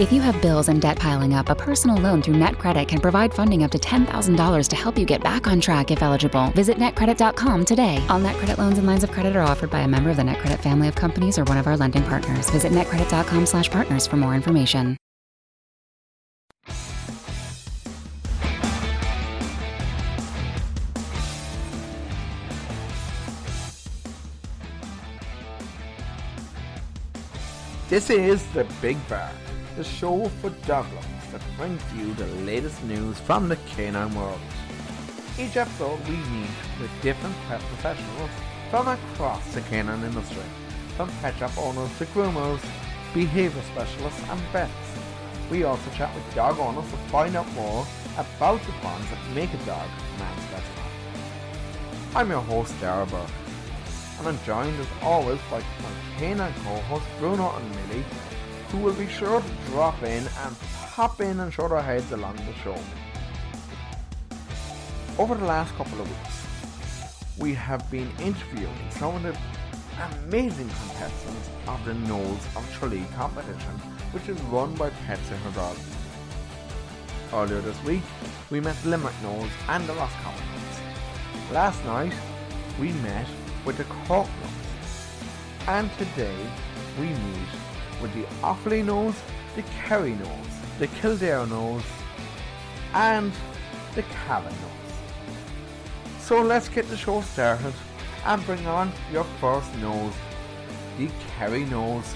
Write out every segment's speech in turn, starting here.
If you have bills and debt piling up, a personal loan through NetCredit can provide funding up to $10,000 to help you get back on track if eligible. Visit netcredit.com today. All NetCredit loans and lines of credit are offered by a member of the NetCredit family of companies or one of our lending partners. Visit netcredit.com/partners for more information. This is The Big Bark, the show for dog lovers that brings you the latest news from the canine world. Each episode we meet with different pet professionals from across the canine industry, from pet shop owners to groomers, behaviour specialists and vets. We also chat with dog owners to find out more about the bonds that make a dog man's best friend. I'm your host, Darragh Bourke and I'm joined as always by my canine co-host Bruno and Milly, who will be sure to drop in and pop in and show their heads along the show. Over the last couple of weeks, we have been interviewing some of the amazing contestants of the Nose of Tralee competition, which is run by Petsitter Dog. Earlier this week, we met Limerick Nose and the Roscommon Nose. Last night, we met with the Cork Nose. And today we meet with the Offaly Nose, the Kerry Nose, the Kildare Nose, and the Cavan Nose. So let's get the show started and bring on your first nose, the Kerry Nose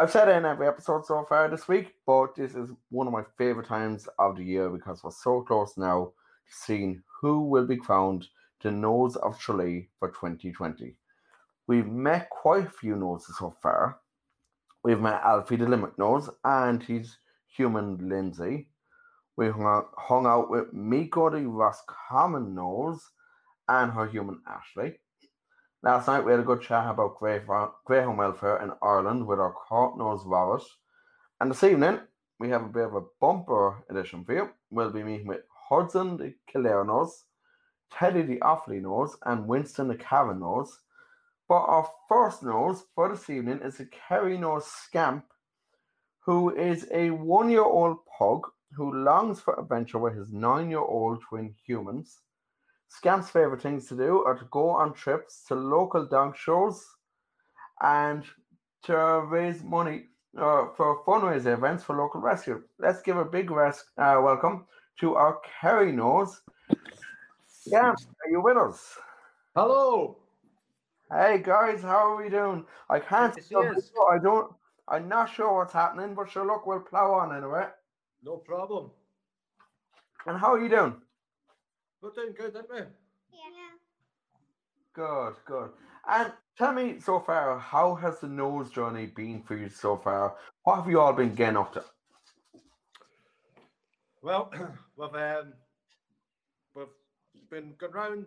I've said it in every episode so far this week, but this is one of my favorite times of the year because we're so close now to seeing who will be crowned the Nose of Tralee for 2020. We've met quite a few noses so far. We've met Alfie the Limerick Nose and his human Lindsay. We hung out, hung out with Miko the Roscommon Nose and her human Ashley. Last night we had a good chat about greyhound welfare in Ireland with our Cork Nose Robert. And this evening we have a bit of a bumper edition for you. We'll be meeting with Hudson the Kildare Nose, Teddy the Offaly Nose, and Winston the Cavan Nose. But our first nose for this evening is a Kerry Nose Scamp, who is a one-year-old pug who longs for adventure with his nine-year-old twin humans. Scamp's favorite things to do are to go on trips to local dog shows and to raise money uh, for fundraiser events for local rescue. Let's give a big res- uh, welcome to our Kerry Nose. Scamp, are you with us? Hello. Hey guys, how are we doing? I can't Yes, see yes. I don't. I'm not sure what's happening, but sure, look, we'll plow on anyway. No problem. And how are you doing? We're doing good, aren't we? Yeah. Good, good. And tell me so far, how has the nose journey been for you so far? What have you all been getting up to? Well, we've um, we've been going round.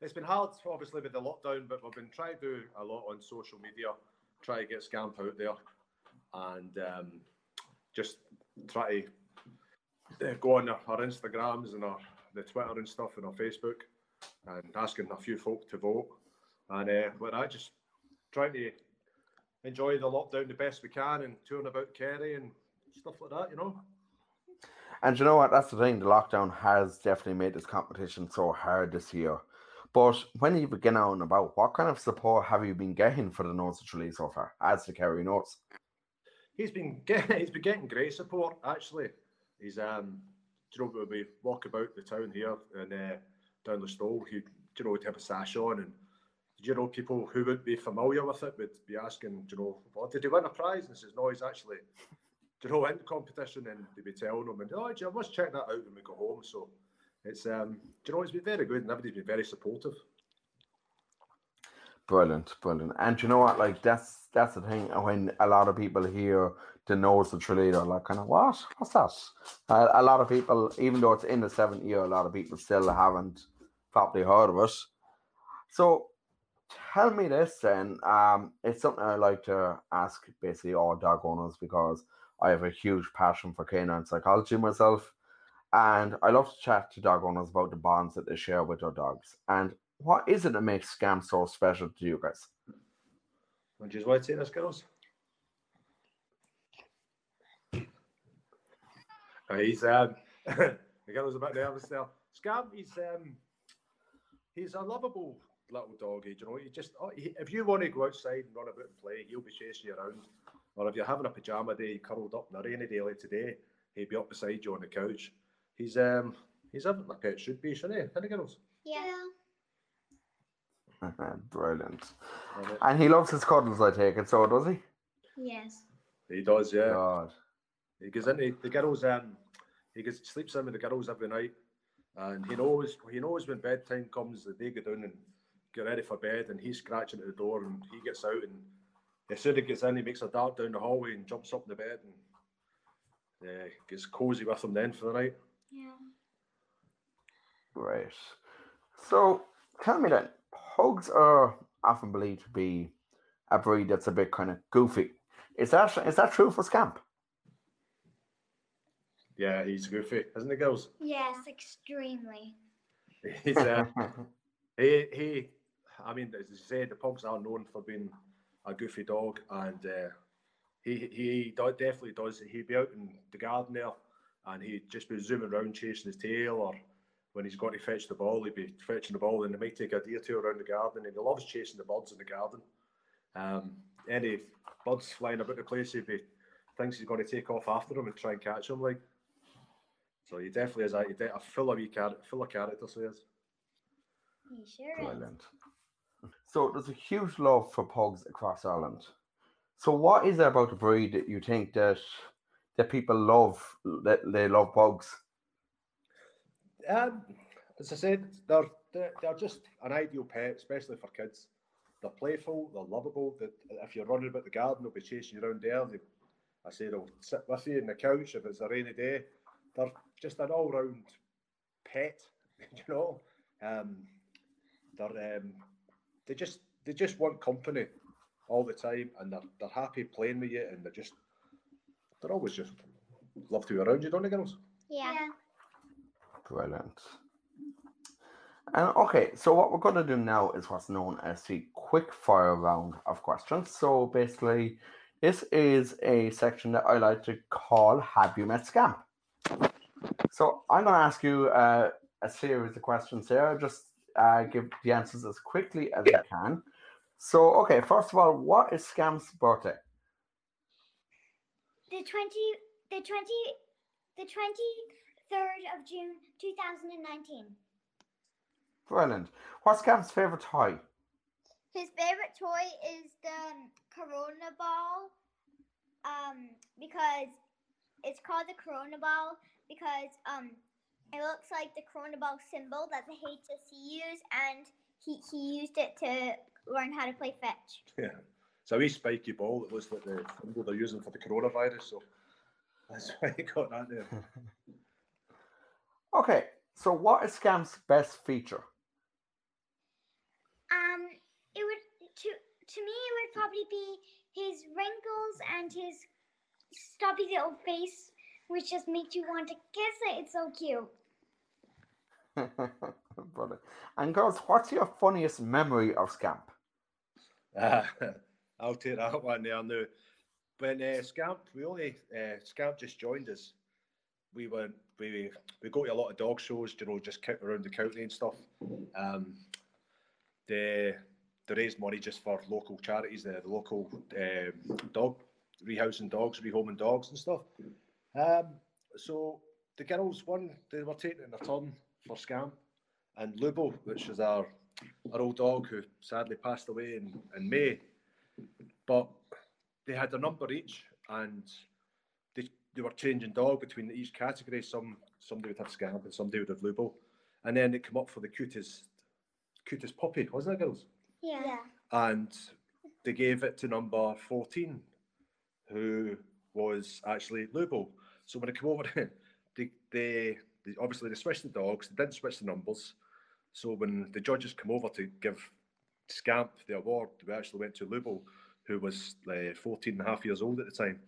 It's been hard, obviously, with the lockdown, but we've been trying to do a lot on social media, try to get Scamp out there, and um, just try to uh, go on our, our Instagrams and our the Twitter and stuff and our Facebook, and asking a few folk to vote, and uh, we're I just trying to enjoy the lockdown the best we can and touring about Kerry and stuff like that, you know. And you know what? That's the thing. The lockdown has definitely made this competition so hard this year. But when you begin out and about, what kind of support have you been getting for the of Tralee so far as the Kerry Nose? He's been getting he's been getting great support actually. He's um you know when we walk about the town here and uh, down the stall, he you know would have a sash on and you know people who wouldn't be familiar with it would be asking, you know, well, did he win a prize? And he says, no, he's actually you know, into competition and they'd be telling them, and oh, gee, I must check that out when we go home. So it's, um, you know, it's been very good and everybody's been very supportive. Brilliant, brilliant. And you know what? Like that's that's the thing. When a lot of people hear the nose of they're like, kind of what? What's that? Uh, a lot of people, even though it's in the seventh year, a lot of people still haven't properly heard of it. So tell me this then. Um, it's something I like to ask basically all dog owners because I have a huge passion for canine psychology myself. And I love to chat to dog owners about the bonds that they share with their dogs. And what is it that makes Scamp so special to you guys? Would you want to take this, girls? Uh, he's um, the girl's a bit nervous there. Scamp, he's um, he's a lovable little doggy. You know, you just oh, he, if you want to go outside and run about and play, he'll be chasing you around. Or if you're having a pajama day, curled up in a rainy day like today, he'll be up beside you on the couch. He's um, he's having a pet should be, shouldn't he? Isn't girls? Yeah. Brilliant. And he loves his cuddles, I take it. So does he? Yes. He does, yeah. God. He goes into the girls. Um, he goes sleeps in with the girls every night, and he knows he knows when bedtime comes that they go down and get ready for bed, and he's scratching at the door, and he gets out, and as soon as he gets in, he makes a dart down the hallway and jumps up in the bed, and uh, gets cozy with him then for the night. Yeah. Right. So tell me then, pugs are often believed to be a breed that's a bit kind of goofy. Is that is that true for Scamp? Yeah, he's goofy, isn't he, girls? Yes, extremely. He's uh, he he. I mean, as you say, the pugs are known for being a goofy dog, and uh, he he do, definitely does. He'd be out in the garden there, and he'd just be zooming around chasing his tail, or when he's got to fetch the ball, he'd be fetching the ball, and he might take a day or two around the garden, and he loves chasing the birds in the garden. Um, any birds flying about the place, he'd be thinks he's going to take off after them and try and catch them, like. So he definitely is a, he de- a full of wee char- full of character, so he is. He sure is. So there's a huge love for pugs across Ireland. So what is it about the breed that you think that that people love that they love pugs? Um, as I said, they're, they're they're just an ideal pet, especially for kids. They're playful, they're lovable. That if you're running about the garden, they'll be chasing you around there. They, I say they'll sit with you in the couch if it's a rainy day. They're just an all-round pet, you know. Um, they're um, they just they just want company all the time, and they're they're happy playing with you, and they're just they're always just love to be around you, don't they, girls? Yeah. Brilliant. And okay, so what we're going to do now is what's known as the quick fire round of questions. So basically, this is a section that I like to call Have You Met Scamp? So I'm going to ask you uh, a series of questions here. Just uh, give the answers as quickly as you can. So, okay, first of all, what is Scamp's birthday? The twenty the twenty the twenty third of June two thousand and nineteen. Brilliant. What's Scamp's favorite toy? His favorite toy is the Corona Ball, um, because it's called the Corona Ball because um, it looks like the Corona Ball symbol that the HSE use, and he, he used it to learn how to play fetch. Yeah. It's a wee spiky ball that looks like the symbol they're using for the coronavirus, so that's why he got that there. Okay, so what is Scamp's best feature? Um, it would to to me it would probably be his wrinkles and his stubby little face, which just makes you want to kiss it. It's so cute. Brother. And girls, what's your funniest memory of Scamp? Uh, I'll take that one there now. When uh, Scamp, we only uh, Scamp just joined us. We went, we we go to a lot of dog shows, you know, just around the county and stuff. Um, they they raise money just for local charities, the, the local um, dog rehousing dogs, rehoming dogs and stuff. Um, so the girls won, they were taking their turn for Scamp, and Lubo, which is our our old dog who sadly passed away in, in May. But they had a number each, and they they were changing dog between each category. Some somebody would have Scamp and somebody would have Lubo, and then it came up for the cutest cutest puppy, wasn't it, girls? Yeah. And they gave it to number fourteen, who was actually Lubo. So when it came over, they, they, they obviously they switched the dogs. They didn't switch the numbers. So when the judges come over to give Scamp the award, we actually went to Lubo, who was uh, 14 and a half years old at the time.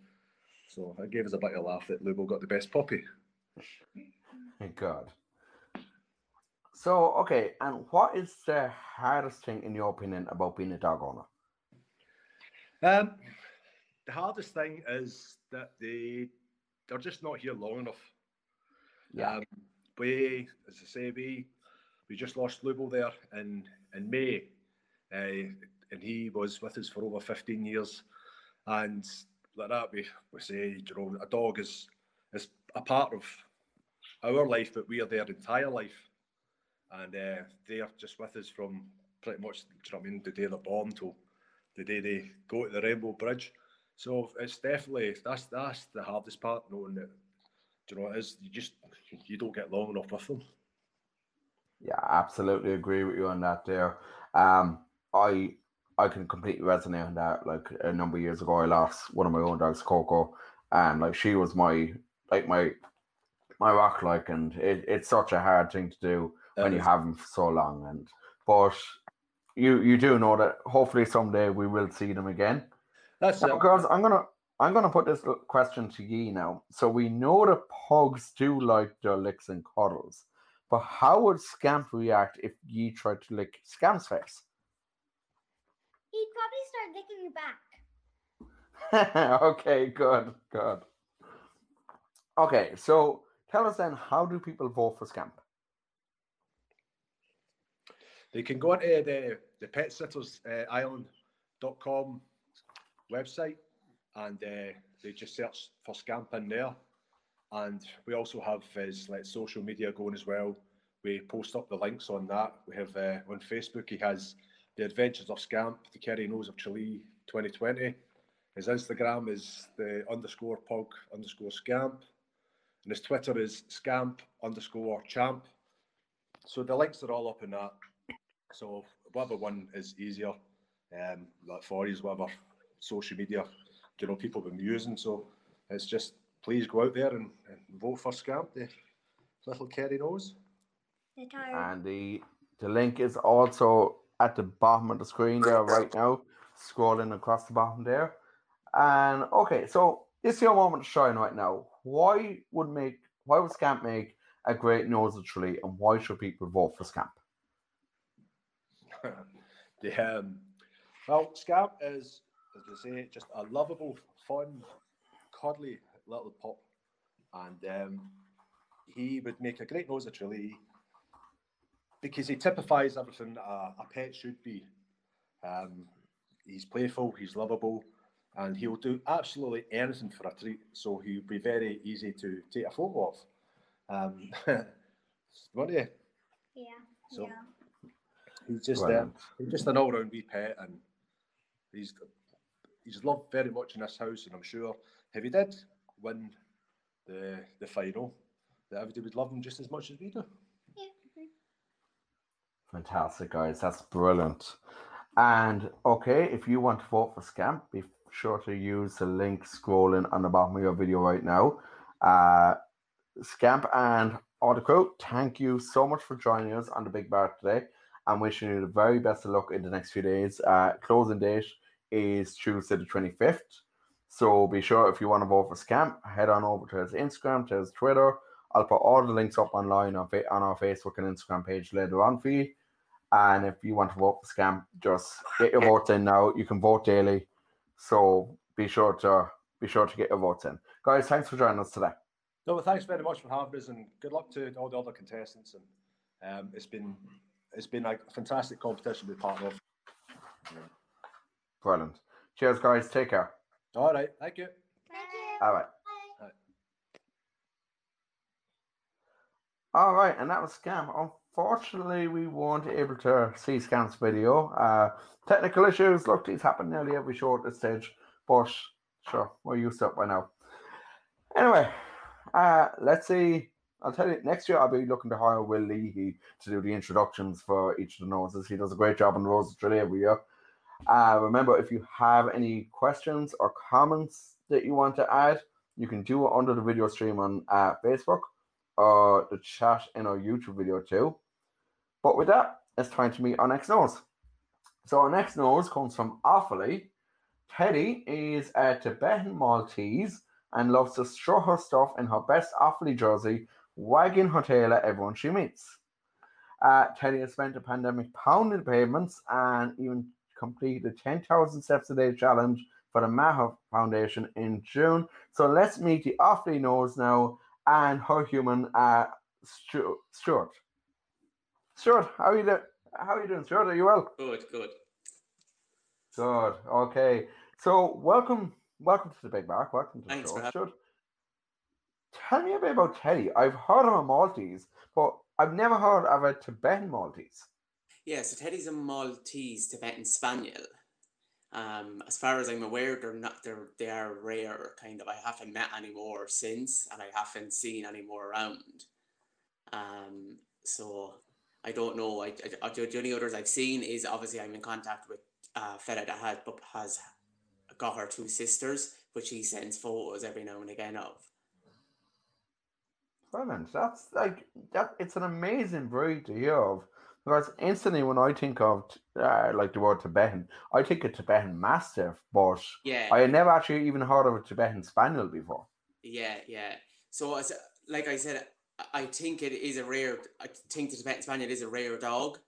So it gave us a bit of a laugh that Lubo got the best puppy. Thank God. So, okay, and what is the hardest thing, in your opinion, about being a dog owner? Um, the hardest thing is that they they're just not here long enough. Yeah. Um, we, as I say, we we just lost Lubo there in in May, uh, and he was with us for over 15 years. And like that, we, we say, you know, a dog is is a part of our life, but we are their entire life, and uh, they are just with us from pretty much, you know I mean, the day they're born till the day they go to the Rainbow Bridge. So it's definitely that's that's the hardest part, knowing that you know it is you just you don't get long enough with them. Yeah, absolutely agree with you on that there. Um, I I can completely resonate on that. Like a number of years ago, I lost one of my own dogs, Coco, and like she was my like my my rock, like, and it, it's such a hard thing to do when you have them for so long. And but you you do know that hopefully someday we will see them again. That's Now, girls, I'm gonna I'm gonna put this question to ye now. So we know that pugs do like their licks and cuddles, but how would Scamp react if ye tried to lick Scamp's face? He'd probably start licking you back. okay, good, good. Okay, so tell us then, how do people vote for Scamp? They can go onto the the Pet Sitters uh, Island.com website and uh, they just search for Scamp in there. And we also have his like social media going as well. We post up the links on that. We have uh, on Facebook. He has the Adventures of Scamp, the Kerry Nose of Tralee 2020. His Instagram is the underscore pug underscore scamp. And his Twitter is scamp underscore champ. So the links are all up in that. So whatever one is easier um, like for you, whatever social media you know people have been using. So it's just please go out there and, and vote for Scamp, the little Kerry nose. And the the link is also at the bottom of the screen there right now, scrolling across the bottom there. And okay, so it's your moment to shine right now. Why would make why would Scamp make a great nose Tralee, and why should people vote for Scamp? the um, well, Scamp is, as they say, just a lovable, fun, cuddly little pup, and um, he would make a great nose Tralee because he typifies everything a, a pet should be. Um, he's playful, he's lovable, and he'll do absolutely anything for a treat. So he'll be very easy to take a photo of. Um, won't he? Yeah. So- yeah. He's just uh, Brilliant. he's just an all-round wee pet, and he's he's loved very much in this house. And I'm sure if he did win the the final, that everybody would love him just as much as we do. Fantastic, guys. That's brilliant. And okay, if you want to vote for Scamp, be sure to use the link scrolling on the bottom of your video right now. Uh, Scamp and the thank you so much for joining us on the Big Bark today. I'm wishing you the very best of luck in the next few days. Uh, closing date is Tuesday the 25th. So be sure if you want to vote for Scamp, head on over to his Instagram, to his Twitter. I'll put all the links up online on, on our Facebook and Instagram page later on for you. And if you want to vote for Scamp, just get your votes in now. You can vote daily. So be sure to be sure to get your votes in. Guys, thanks for joining us today. No, but thanks very much for having us, and good luck to all the other contestants. And um, it's been it's been a fantastic competition to be part of. Brilliant. Cheers, guys. Take care. All right, thank you. Thank you. All right. All right, and that was Scamp. Unfortunately, we weren't able to see Scamp's video. Uh, technical issues. Look, these happen nearly every show at this stage, but sure, we're used to it by now. Anyway, uh, let's see. I'll tell you, next year I'll be looking to hire Will Leahy to do the introductions for each of the noses. He does a great job on Rose of every year. Uh, remember, if you have any questions or comments that you want to add, you can do it under the video stream on uh, Facebook or the chat in our YouTube video too. But with that, it's time to meet our next nose. So our next nose comes from Offaly. Teddy is a Tibetan Maltese and loves to show her stuff in her best Offaly jersey, wagging her tail at everyone she meets. Uh, Teddy has spent the pandemic pounding pavements and even completed the 10,000 steps a day challenge for the Maha Foundation in June. So let's meet the Offaly nose now and her human, uh, Stuart. Stuart, how are you doing? How are you doing, Stuart? Are you well? Good, good. Good. Okay. So welcome, welcome to the Big Bark. Welcome to the Thanks show, for having Stuart. Tell me a bit about Teddy. I've heard of a Maltese, but I've never heard of a Tibetan Maltese. Yeah, so Teddy's a Maltese Tibetan Spaniel. Um, as far as I'm aware, they're not they're they are rare kind of. I haven't met any more since, and I haven't seen any more around. Um, so I don't know. I, I, the only others I've seen is obviously I'm in contact with uh, that has has got her two sisters, which he sends photos every now and again of. Brilliant. That's like that. It's an amazing breed to hear of. Because instantly, when I think of uh, like the word Tibetan, I think of Tibetan Mastiff, but Yeah. I had never actually even heard of a Tibetan Spaniel before. Yeah, yeah. So as like I said, I- think it is a rare. I think the Tibetan Spaniel is a rare dog,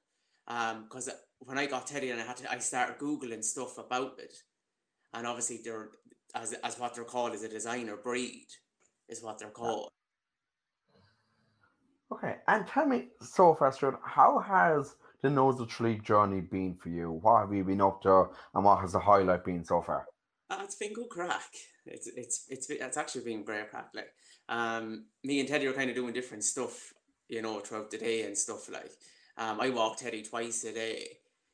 um, because when I got Teddy and I had to, I started googling stuff about it, and obviously they're as as what they're called is a designer breed, is what they're called. Okay, and tell me so Stuart, how has the Nose of Tralee journey been for you? What have you been up to, and what has the highlight been so far? Uh, it's been good crack. It's it's it's it's actually been great crack. Like, um, me and Teddy are kind of doing different stuff, you know, throughout the day and stuff. Like, um, I walk Teddy twice a day,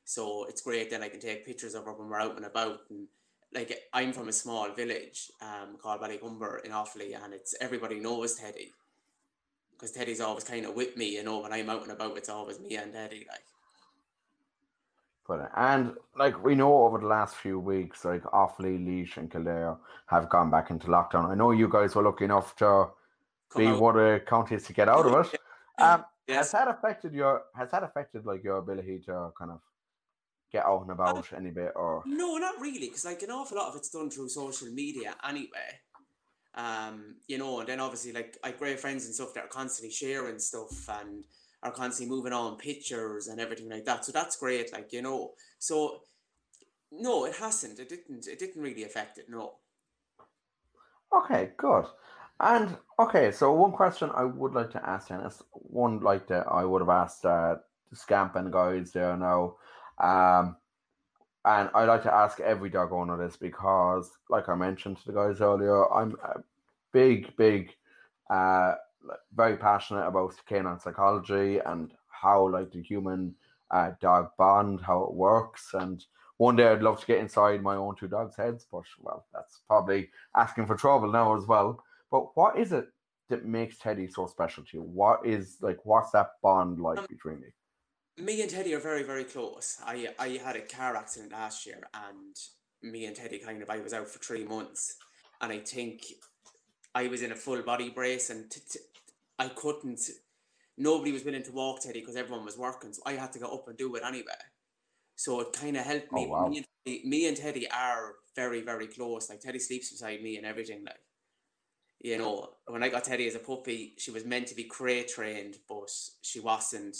so it's great. Then I can take pictures of her when we're out and about. And like, I'm from a small village, um, called Ballycumber in Offaly, and it's everybody knows Teddy, because Teddy's always kind of with me. You know, when I'm out and about, it's always me and Teddy. Like, But and like we know over the last few weeks, like Offaly, Laois, and Kildare have gone back into lockdown. I know you guys were lucky enough to come be out. one of the counties to get out of it. Um, Has that affected your? Has that affected like your ability to kind of get out and about any bit, or No, not really, because like an awful lot of it's done through social media anyway. Um, you know, and then obviously like I great friends and stuff that are constantly sharing stuff and are constantly moving on pictures and everything like that. So that's great, like you know. So no, it hasn't. It didn't. It didn't really affect it. No. Okay, good. And okay, so one question I would like to ask Dennis, one like that I would have asked uh, the Scamp and guys there now, um, and I like to ask every dog owner this because, like I mentioned to the guys earlier, I'm a big, big, uh, very passionate about canine psychology and how like the human uh, dog bond, how it works, and one day I'd love to get inside my own two dogs' heads, but well, that's probably asking for trouble now as well. But what is it that makes Teddy so special to you? What is like what's that bond like Um, between you? Me and Teddy are very, very close. I I had a car accident last year, and me and Teddy kind of I was out for three months, and I think I was in a full body brace, and t- t- I couldn't. Nobody was willing to walk Teddy because everyone was working, so I had to go up and do it anyway. So it kind of helped oh, me. Oh, wow. me, and Teddy, me and Teddy are very, very close. Like Teddy sleeps beside me and everything. Like, you know, when I got Teddy as a puppy, she was meant to be crate trained, but she wasn't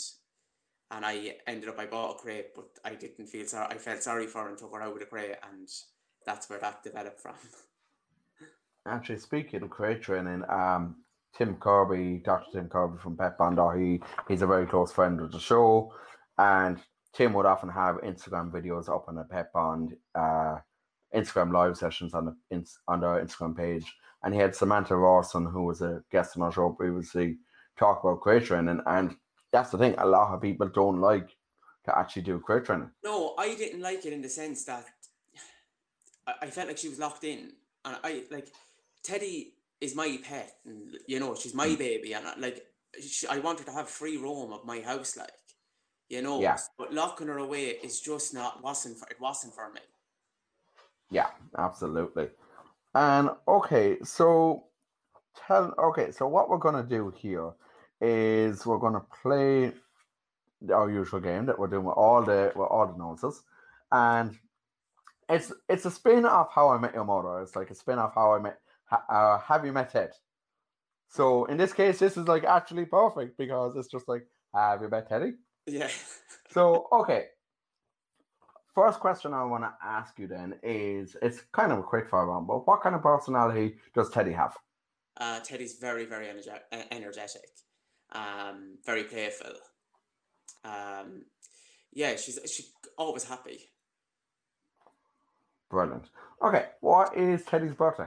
and I ended up I bought a crate, but I didn't feel sorry. I felt sorry for her and took her out of the crate, and that's where that developed from. Actually, speaking of crate training, um, Tim Kirby, Dr. Tim Kirby from Pet Bonder, he he's a very close friend of the show, and Tim would often have Instagram videos up on the Pet Bond uh, Instagram live sessions on the on their Instagram page, and he had Samantha Rawson, who was a guest on our show previously, talk about crate training, and that's the thing. A lot of people don't like to actually do crate training. No, I didn't like it in the sense that I, I felt like she was locked in, and I like Teddy. is my pet, and you know she's my hmm. baby, and I- like she, I want her to have free roam of my house, like you know. Yeah. But locking her away is just not wasn't for it wasn't for me. Yeah, absolutely. And okay, so tell okay, so what we're gonna do here is we're gonna play our usual game that we're doing with all the with all the noses, and it's it's a spin off How I Met Your Mother. It's like a spin off How I Met uh, Have You Met Ted? So in this case, this is like actually perfect because it's just like Have you met Teddy? Yeah. So, okay. First question I want to ask you then is it's kind of a quick fire round, but what kind of personality does Teddy have? Uh, Teddy's very, very energe- energetic, um, very playful. Um, yeah, she's she's always happy. Brilliant. Okay, what is Teddy's birthday?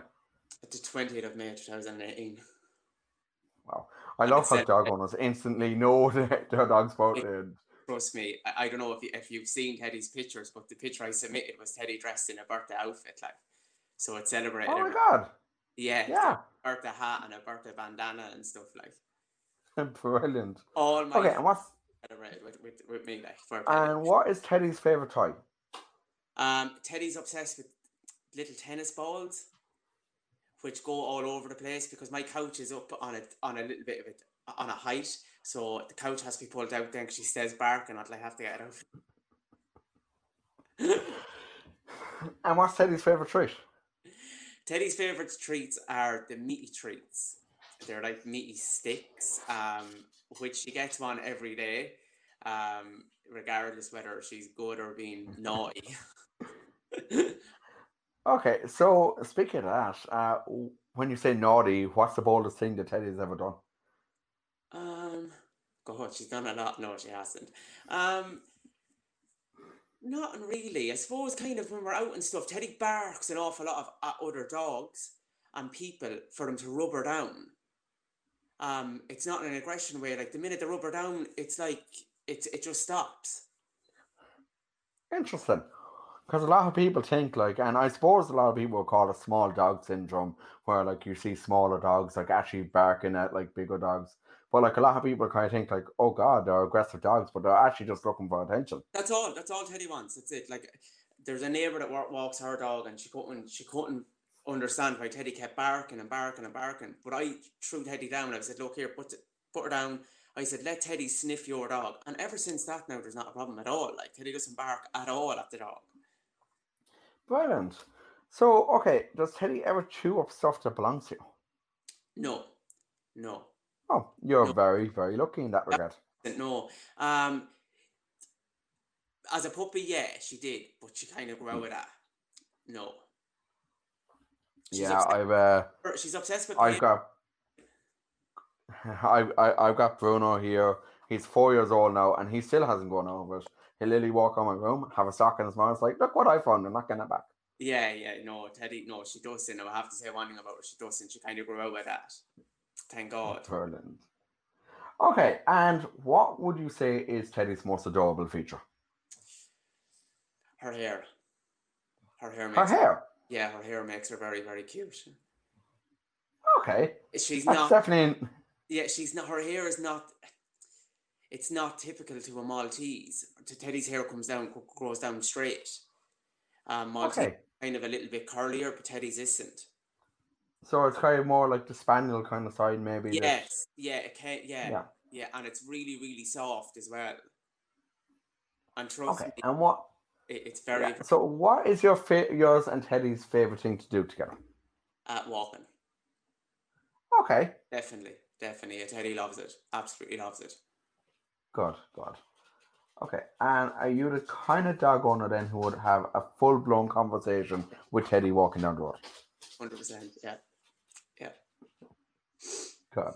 The twentieth of May, two thousand eighteen. Wow. I love how said, dog owners instantly know their, their dog's birthday. Trust me, I, I don't know if you, if you've seen Teddy's pictures, but the picture I submitted was Teddy dressed in a birthday outfit, like so it celebrated. Oh my every- god. Yeah, Yeah. birthday hat and a birthday bandana and stuff like. Brilliant. All my Okay, and what's with, with, with me like for and what is Teddy's favorite toy? Um, Teddy's obsessed with little tennis balls, which go all over the place because my couch is up on a on a little bit of it on a height, so the couch has to be pulled out. Then she stays barking and i'd have to get it out. And what's Teddy's favorite treat? Teddy's favorite treats are the meaty treats. They're like meaty sticks, um, which she gets one every day, um, regardless whether she's good or being naughty. Okay, so speaking of that, uh, when you say naughty, what's the boldest thing that Teddy's ever done? Um, God, she's done a lot. No, she hasn't. Um, not really. I suppose kind of when we're out and stuff, Teddy barks an awful lot of at other dogs and people for them to rub her down. Um, it's not in an aggression way. Like the minute they rub her down, it's like it it just stops. Interesting. Because a lot of people think like, and I suppose a lot of people call it small dog syndrome, where like you see smaller dogs like actually barking at like bigger dogs. But like a lot of people kind of think like, oh god, they're aggressive dogs, but they're actually just looking for attention. That's all. That's all Teddy wants. That's it. Like there's a neighbor that walks her dog, and she couldn't she couldn't understand why Teddy kept barking and barking and barking. But I threw Teddy down. And I said, "Look here, put put her down." I said, "Let Teddy sniff your dog." And ever since that, now there's not a problem at all. Like Teddy doesn't bark at all at the dog. Brilliant. So okay, does Teddy ever chew up stuff that belongs to you? No, no, Oh, you're No. very, very lucky in that regard. no. Um, as a puppy, yeah, she did, but she kind of grew out of that. No. She's yeah, I've uh, She's obsessed with. I've got I, I I've got Bruno here. He's four years old now, and he still hasn't gone over it. He'll literally walk on my room, have a sock in his mouth, like, look what I found. I'm not getting it back. Yeah, yeah, no, Teddy, no, she doesn't. I have to say one thing about her, she doesn't. She kind of grew out with that. Thank God. Brilliant. Okay, and what would you say is Teddy's most adorable feature? Her hair. Her hair Her hair. Yeah, her hair makes her very, very cute. Okay, She's that's not. definitely Yeah, she's not. Her hair is not. It's not typical to a Maltese. To Teddy's hair comes down, grows down straight. Um, Maltese okay. kind of a little bit curlier, but Teddy's isn't. So it's kind of more like the spaniel kind of side, maybe. that- Yes, yeah, Okay. yeah, Yeah. yeah, and it's really, really soft as well. And trust Okay, me, and what? It, it's very yeah, So what is your fa- yours and Teddy's favorite thing to do together? uh, walking. Okay, Definitely, definitely. Teddy loves it. Absolutely loves it. good, good. Okay, and are you the kind of dog owner then who would have a full blown conversation with Teddy walking down the road? Hundred percent. Yeah. Yeah. Good.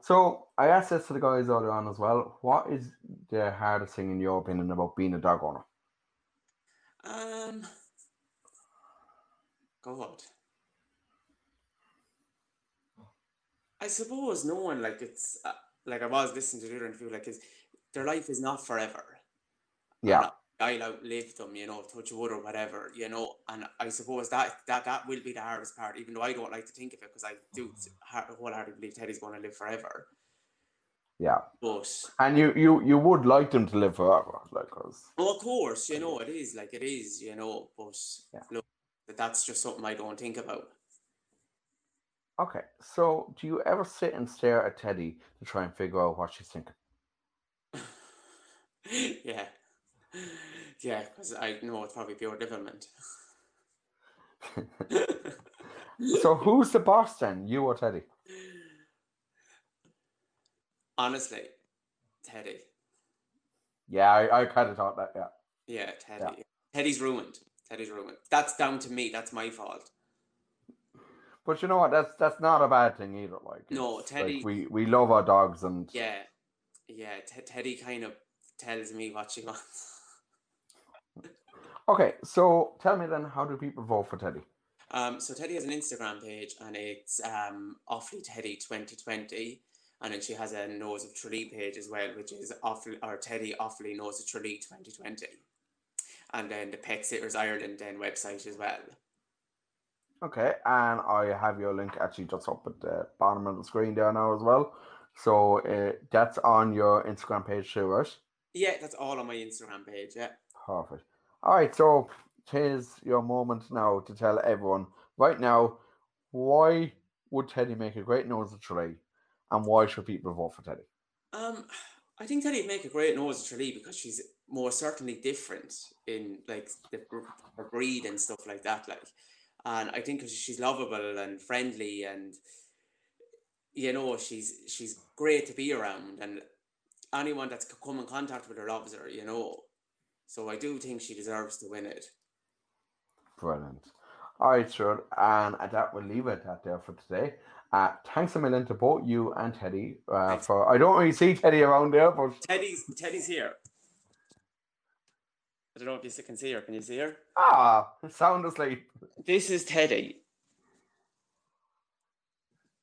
So I asked this to the guys earlier on as well. What is the hardest thing in your opinion about being a dog owner? Um. God. I suppose no one like it's uh, like I was listening to the other interview like is their life is not forever. Yeah. I'll outlive them, you know, touch wood or whatever, you know. And I suppose that that that will be the hardest part, even though I don't like to think of it because I do wholeheartedly believe Teddy's going to live forever. Yeah. But And you you you would like them to live forever, like cause oh, of course, you know, it is like it is, you know. But Yeah. look, that's just something I don't think about. Okay, so do you ever sit and stare at Teddy to try and figure out what she's thinking? yeah, yeah, because I know it's probably pure development. so who's the boss then, you or Teddy? Honestly, Teddy. Yeah, I, I kind of thought that. Yeah. Yeah, Teddy. Teddy's ruined. Teddy's ruined. That's down to me. That's my fault. But you know what? That's that's not a bad thing either. Like No, it's like Teddy- we we love our dogs and Yeah, yeah. T- Teddy kind of tells me what she wants. Okay, so tell me then, how do people vote for Teddy? Um, so Teddy has an Instagram page and it's um Offaly Teddy 2020. And then she has a Nose of Tralee page as well, which is Offaly or Teddy Offaly Nose of Tralee 2020. And then the Pet Sitters Ireland then website as well. Okay, and I have your link actually just up at the bottom of the screen there now as well. So uh, that's on your Instagram page too, right? Yeah, that's all on my Instagram page. Yeah. Perfect. All right, so tis your moment now to tell everyone right now why would Teddy make a great nose of Tralee, and why should people vote for Teddy? Um, I think Teddy'd make a great nose of Tralee because she's more certainly different in like the her breed and stuff like that. Like, and I think she's lovable and friendly and you know she's she's great to be around and anyone that's come in contact with her loves her. You know, so I do think she deserves to win it. Brilliant. All right, sure. And at that, we'll leave it at there for today. Uh, thanks a million to both you and Teddy uh, for. I don't really see Teddy around there, but Teddy's Teddy's here. I don't know if you can see her. Can you see her? ah, sound asleep. This is Teddy.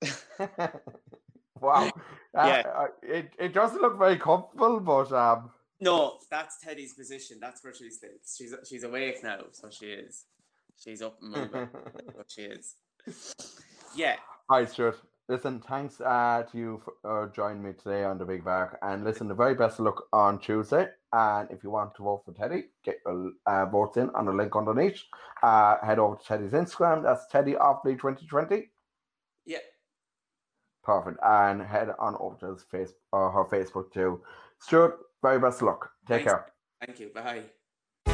wow. Uh, Yeah. uh, it, it doesn't look very comfortable, but um, No, that's Teddy's position. That's where she sits. She's she's awake now, so she is. She's up and moving. but she is. Yeah. Right, Stuart. Listen, thanks uh, to you for uh, joining me today on the Big Bark. And listen, the very best of luck on Tuesday. And if you want to vote for Teddy, get your uh, votes in on the link underneath. Uh, head over to Teddy's Instagram. That's Teddy Offaly 2020. Yeah. Perfect. And head on over to his face, uh, her Facebook too. Stuart, very best of luck. Take Thanks. care. Thank you. Bye.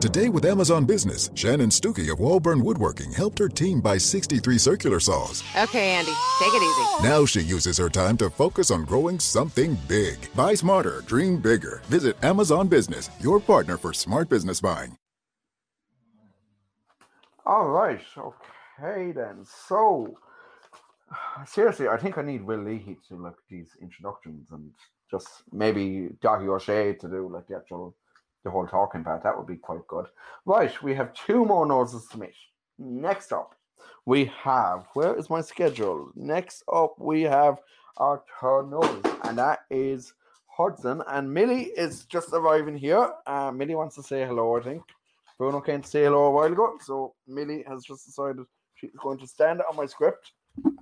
Today with Amazon Business, Shannon Stuckey of Walburn Woodworking helped her team buy 63 circular saws. Okay, Andy, take it easy. Now she uses her time to focus on growing something big. Buy smarter, dream bigger. Visit Amazon Business, your partner for smart business buying. All right. Okay, then. So, seriously, I think I need Will Leahy to look at these introductions and just maybe Doggy O'Shea to do like the actual, the whole talking part. That would be quite good. Right. We have two more noses to meet. Next up, we have, where is my schedule? Next up, we have our third nose, and that is Hudson. And Milly is just arriving here. Uh, Milly wants to say hello, I think. Bruno came to say hello a while ago, so Millie has just decided she's going to stand on my script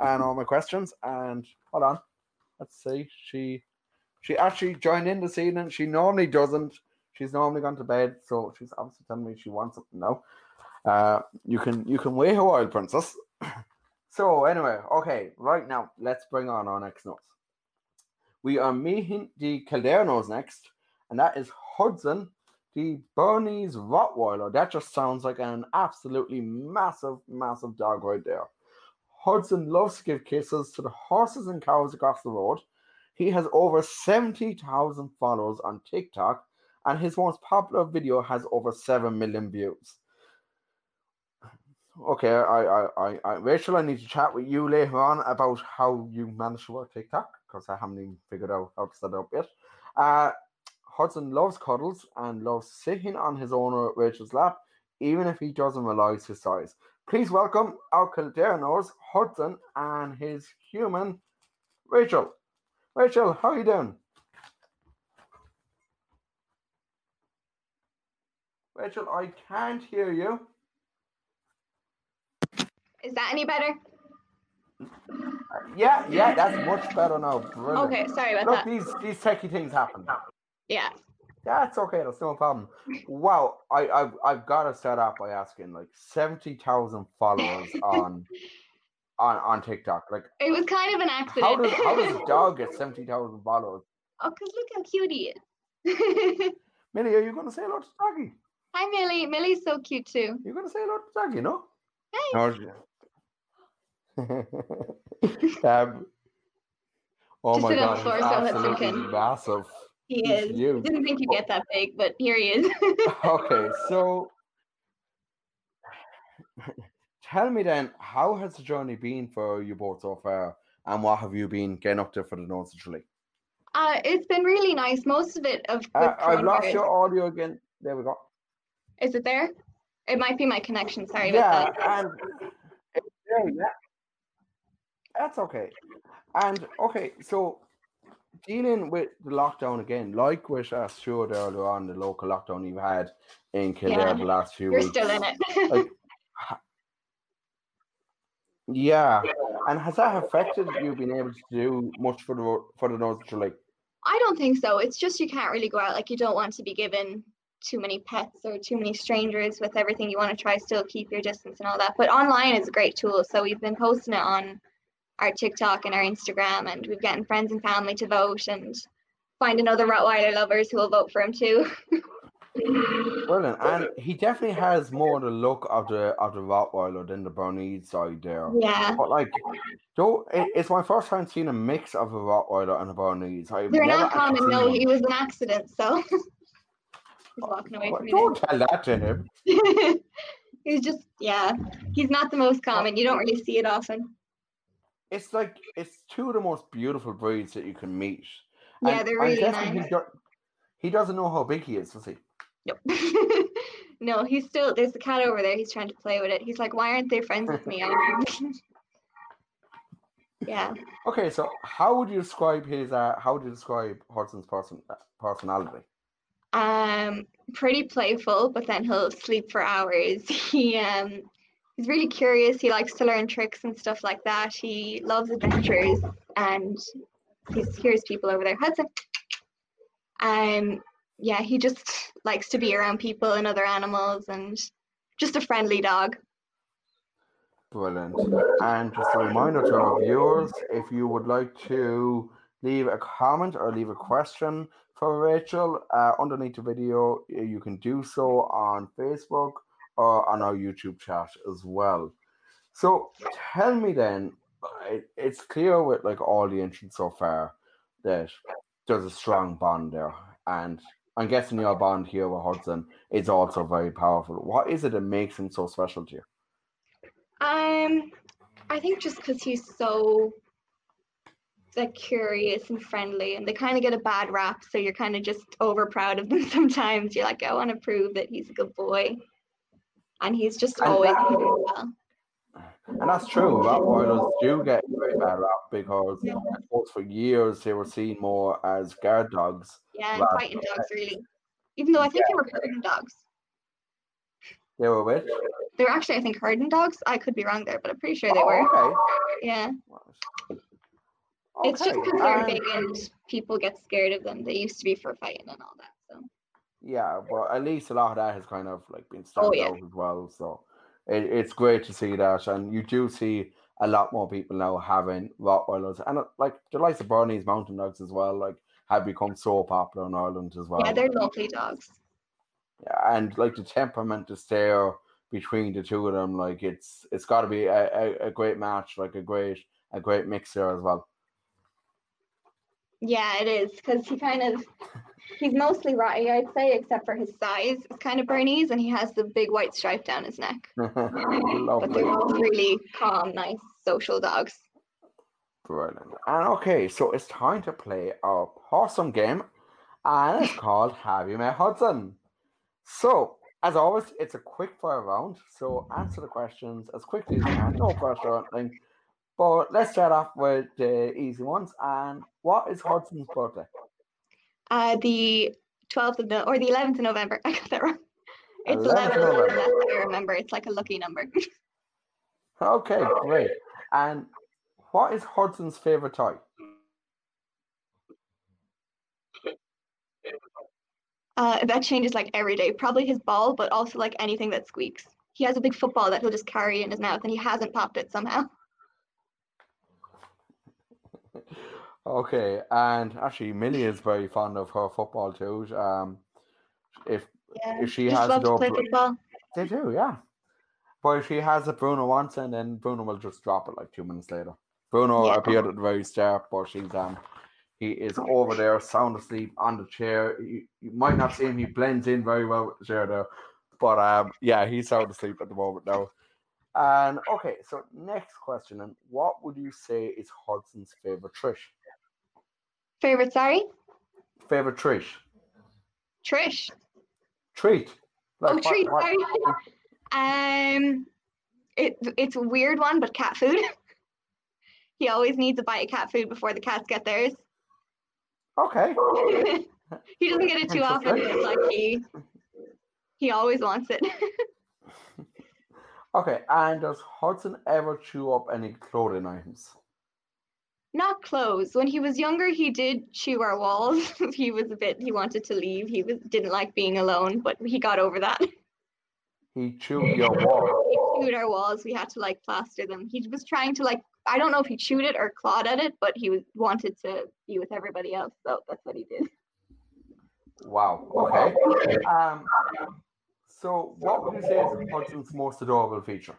and all my questions. And hold on, let's see. She she actually joined in this evening. She normally doesn't. She's normally gone to bed, so she's obviously telling me she wants something now. Uh, you can you can wait a while, princess. so anyway, okay, right now let's bring on our next nose. We are meeting the Kildare Nose next, and that is Hudson the Bernese Rottweiler. That just sounds like an absolutely massive, massive dog right there. Hudson loves to give kisses to the horses and cows across the road. He has over 70,000 followers on TikTok and his most popular video has over 7 million views. Okay, I, I, I, I, Rachel, I need to chat with you later on about how you managed to work TikTok because I haven't even figured out how to set it up yet. Uh, Hudson loves cuddles and loves sitting on his owner Rachel's lap, even if he doesn't realize his size. Please welcome our Kildare Nose, Hudson, and his human, Rachel. Rachel, how are you doing? Rachel, I can't hear you. Is that any better? Yeah, yeah, that's much better now. Brilliant. Okay, sorry about Look, that. these these techie things happen. Yeah. That's okay. That's no problem. Wow, I I've, I've got to start off by asking like seventy thousand followers on on on TikTok. Like, It was kind of an accident. how does how does a dog get seventy thousand followers? oh, because look how cute he is. Millie, are you going to say hello to Doggy? Hi, Millie. Millie's so cute too. You're going to say hello to Doggy, no? Hey. No, she- um, oh Just my sit on god, the floor he's so that's absolutely okay. massive. He He's is. huge. Didn't think you'd get that big, but here he is. okay, so tell me then, how has the journey been for you both so far, and what have you been getting up to for the Nose of Tralee? uh, it's been really nice. Most of it of Uh, I've lost your audio again. There we go. Is it there? It might be my connection. Sorry yeah, about that. and yeah, yeah, that's okay. And okay, so dealing with the lockdown again, like with uh, Stuart earlier on, the local lockdown you've had in Kildare Yeah, the last few weeks. You're still in it. like, Yeah, and has that affected you being able to do much for the for the North League? I don't think so. It's just you can't really go out. Like you don't want to be given too many pets or too many strangers with everything. You want to try still keep your distance and all that. But online is a great tool. So we've been posting it on our TikTok and our Instagram, and we've getting friends and family to vote and finding other Rottweiler lovers who will vote for him too. Brilliant, and he definitely has more the look of the of the Rottweiler than the Bernese side there. yeah. But like, it, it's my first time seeing a mix of a Rottweiler and a Bernese. I've They're never not common. No, he was an accident. So he's walking away from. Don't tell that to him. he's just yeah. He's not the most common. You don't really see it often. It's like it's two of the most beautiful breeds that you can meet. Yeah, And they're really nice. He, do- he doesn't know how big he is, does he? Nope. no, he's still there's the cat over there. He's trying to play with it. He's like, why aren't they friends with me? Yeah. Okay, so how would you describe his? Uh, how would you describe Hudson's person uh, personality? Um, pretty playful, but then he'll sleep for hours. He um he's really curious. He likes to learn tricks and stuff like that. He loves adventures and he's here's people over there. Hudson. Um yeah, he just likes to be around people and other animals and just a friendly dog. Brilliant. And just a reminder to our viewers, if you would like to leave a comment or leave a question for Rachel uh, underneath the video, you can do so on Facebook or on our YouTube chat as well. So tell me then, it, it's clear with like all the entrants so far that there's a strong bond there, and I'm guessing your bond here with Hudson is also very powerful. What is it that makes him so special to you? Um, I think just because he's so like curious and friendly, and they kind of get a bad rap, so you're kind of just over proud of them sometimes. You're like, I want to prove that he's a good boy, and he's just And always that- well. And that's true. Rottweilers do get very bad rap because suppose for years they were seen more as guard dogs. Yeah, and fighting dogs really. Even though I think they were herding dogs. They were with. They were actually, I think, herding dogs. I could be wrong there, but I'm pretty sure they Oh, were. okay. Yeah. Right. It's just because they're and- big and people get scared of them. They used to be for fighting and all that. So Yeah, but at least a lot of that has kind of like been stopped Oh, yeah. out as well. So it, it's great to see that, and you do see a lot more people now having Rottweilers, and uh, like the likes of Bernese Mountain Dogs as well, like have become so popular in Ireland as well. yeah, they're lovely dogs. Yeah, and like the temperament is there between the two of them. Like it's it's got to be a, a, a great match, like a great a great mix there as well. Yeah, it is because he kind of He's mostly ratty, I'd say, except for his size. It's kind of Bernese, and he has the big white stripe down his neck. But they're both really calm, nice, social dogs. Brilliant. And okay, so it's time to play our pawesome game, and it's called Have You Met Hudson? So, as always, it's a quick fire round. So, answer the questions as quickly as you can. No pressure or anything. But let's start off with the easy ones. And what is Hudson's birthday? Uh, the 12th of the, or the 11th of November. I got that wrong. It's 11th 11th, of November. that's I remember. It's like a lucky number. Okay, great. And what is Hudson's favorite toy? Uh, that changes like every day. Probably his ball, but also like anything that squeaks. He has a big football that he'll just carry in his mouth, and he hasn't popped it somehow. Okay, and actually, Millie is very fond of her football too. Um, if Yeah, if she has love it to up, play football. they do, yeah. But if she has it, Bruno wants it, and then Bruno will just drop it like two minutes later. Bruno Yeah. appeared at the very start, but she's um, he is over there, sound asleep on the chair. You, you might not see him; he blends in very well with the chair there. But um, yeah, he's sound asleep at the moment now. And okay, so next question, and what would you say is Hudson's favorite Trish? Favorite, sorry, Favorite Trish? Trish. Treat. oh, what- treat. what- Sorry. um, it it's a weird one, but cat food. he always needs a bite of cat food before the cats get theirs. Okay. he doesn't get it too often, but like he he always wants it. Okay, and does Hudson ever chew up any clothing items? Not clothes. When he was younger, he did chew our walls. he was a bit. He wanted to leave. He was didn't like being alone, but he got over that. He chewed your wall. he chewed our walls. We had to like plaster them. He was trying to like. I don't know if he chewed it or clawed at it, but he was wanted to be with everybody else. So that's what he did. Wow. Okay. Um. So, what would you say is Hudson's most adorable feature?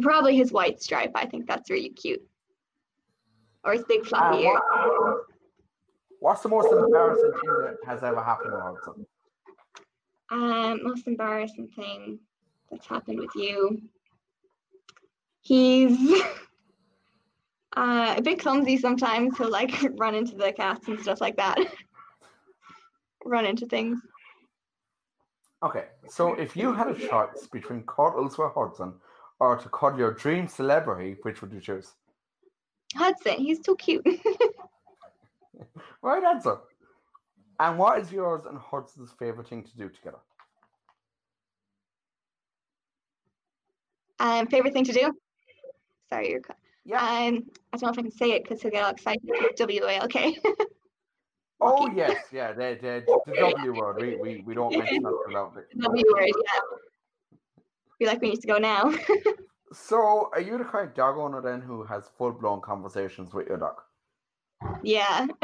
Probably his white stripe. I think that's really cute. Or his big ear. what, what's the most embarrassing thing that has ever happened to Hudson? Um, most embarrassing thing that's happened with you. He's uh, a bit clumsy sometimes. He'll like run into the cats and stuff like that. run into things. Okay, so if you had a choice between cuddles with Hudson or to cuddle your dream celebrity, which would you choose? Hudson, he's too cute. Right answer. And what is yours and Hudson's favorite thing to do together? um, favorite thing to do? Sorry, you're. cut. Yeah. Um, I don't know if I can say it because he'll get all excited. W A L K. Oh yes, yeah, the the, the W word. We, we we don't mention that too loudly. W word. Yeah. Feel like we need to go now. So, are you the kind of dog owner then who has full blown conversations with your dog? Yeah.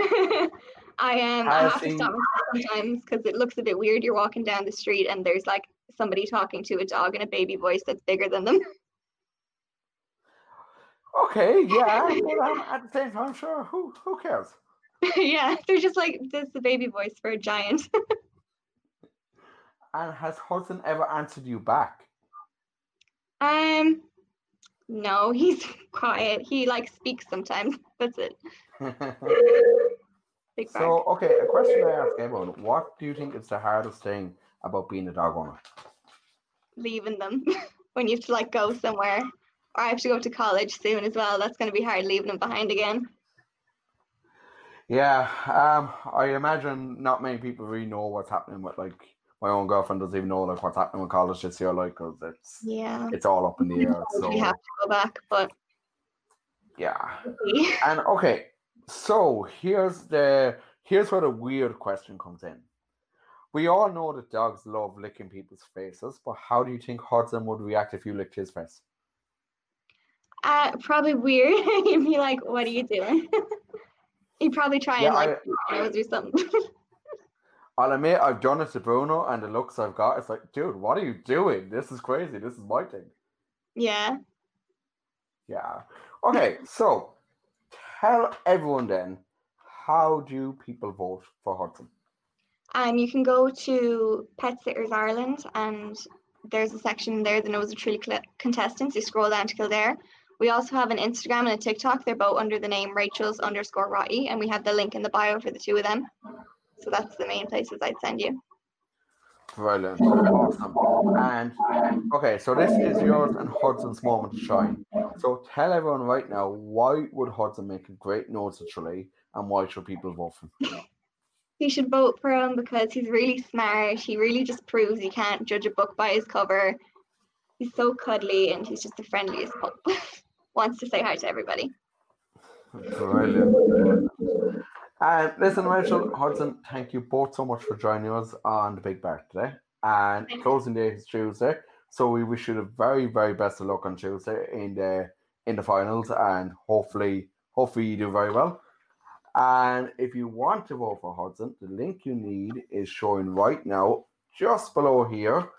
I am. I Has have to stop myself sometimes because it looks a bit weird. You're walking down the street and there's like somebody talking to a dog in a baby voice that's bigger than them. Okay, yeah, but um, at the same time, sure, who who cares? yeah, they're just like this is the baby voice for a giant. And has Hudson ever answered you back? um, no, he's quiet. He like speaks sometimes. That's it. So, okay, a question I ask everyone: What do you think is the hardest thing about being a dog owner? leaving them when you have to like go somewhere. Or I have to go to college soon as well. That's going to be hard leaving them behind again. Yeah, um, I imagine not many people really know what's happening with like my own girlfriend doesn't even know like what's happening with college this year, like because it's Yeah. it's all up in the air. So we have to go back, but yeah, and okay, so here's the here's where the weird question comes in. We all know that dogs love licking people's faces, but how do you think Hudson would react if you licked his face? uh, probably weird. He'd be like, "What are you doing?" He'd probably try Yeah, and like I- nose or something. I'll admit I've done it to Bruno, and the looks I've got, it's like, dude, what are you doing? This is crazy. This is my thing. yeah. Yeah. Okay, so tell everyone then, how do people vote for Hudson? Um, you can go to Pet Sitters Ireland and there's a section there, that knows the Tralee contestants. You scroll down to Kildare. We also have an Instagram and a TikTok. They're both under the name Rachel's underscore Rotty, and we have the link in the bio for the two of them. So that's the main places I'd send you. Brilliant. Awesome. And okay, so this is yours and Hudson's moment to shine. So tell everyone right now why would Hudson make a great nose of Tralee and why should people vote for him? You should vote for him because he's really smart. He really just proves you can't judge a book by his cover. He's so cuddly and he's just the friendliest pup. Wants to say hi to everybody. Brilliant. And listen, Rachel Hudson, thank you both so much for joining us on the Big Bark today. And closing day is Tuesday, so we wish you the very, very best of luck on Tuesday in the in the finals, and hopefully, hopefully you do very well. And if you want to vote for Hudson, the link you need is showing right now, just below here.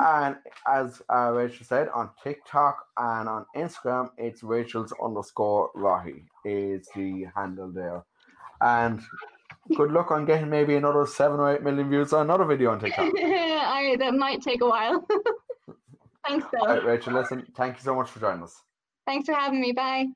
And as uh, Rachel said, on TikTok and on Instagram, it's Rachel's underscore Rotty is the handle there. And good luck on getting maybe another seven or eight million views on another video on TikTok. I, that might take a while. Thanks, though. All right, Rachel, listen, thank you so much for joining us. Thanks for having me. Bye.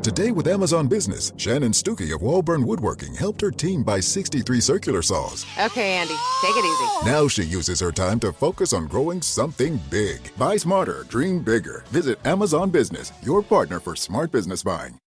Today with Amazon Business, Shannon Stuckey of Walburn Woodworking helped her team buy 63 circular saws. Okay, Andy, take it easy. Now she uses her time to focus on growing something big. Buy smarter, dream bigger. Visit Amazon Business, your partner for smart business buying.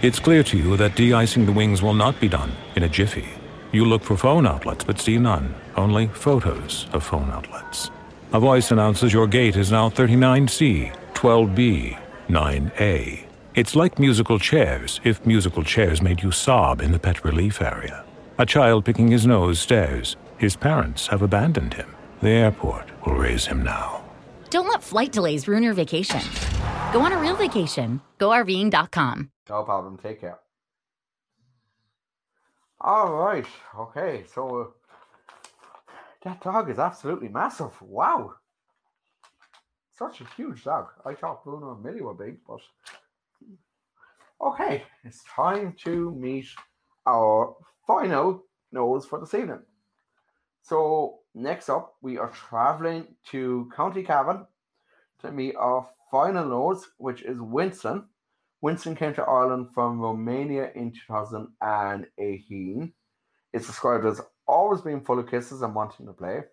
It's clear to you that de-icing the wings will not be done in a jiffy. You look for phone outlets but see none, only photos of phone outlets. A voice announces your gate is now 39C, 12B, 9A. It's like musical chairs if musical chairs made you sob in the pet relief area. A child picking his nose stares. His parents have abandoned him. The airport will raise him now. Don't let flight delays ruin your vacation. Go on a real vacation. GoRVing.com. No problem. Take care. All right. Okay. So uh, that dog is absolutely massive. Wow. Such a huge dog. I thought Bruno and Millie were big, but okay, it's time to meet our final nose for this evening. So next up, we are traveling to County Cavan to meet our final nose, which is Winston. Winston came to Ireland from Romania in 2018. It's described as always being full of kisses and wanting to play.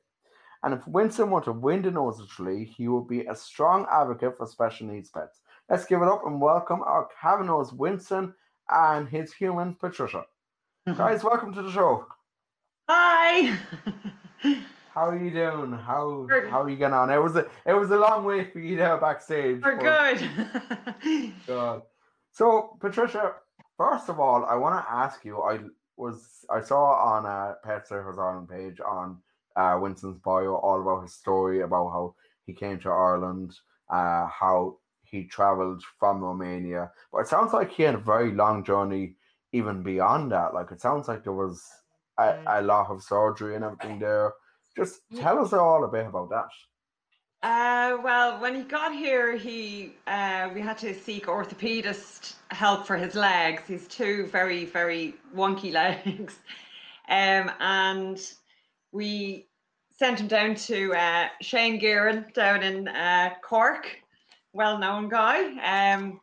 And if Winston were to win the nose Tralee, he would be a strong advocate for special needs pets. Let's give it up and welcome our Cavan Nose Winston and his human Patricia. Guys, welcome to the show. Hi. How are you doing? How how are you getting on? It was a it was a long wait for you there backstage. We're but- good. God. So, Patricia, first of all, I want to ask you. I was I saw on a Pet Sitters Ireland page on uh, Winston's bio all about his story about how he came to Ireland, uh, how he travelled from Romania. But it sounds like he had a very long journey even beyond that. Like it sounds like there was a, a lot of surgery and everything there. Just tell us all a bit about that. Uh, well, when he got here, he uh, we had to seek orthopedist help for his legs. He's two very, very wonky legs, um, and we sent him down to uh, Shane Gearan down in uh, Cork, well-known guy, um,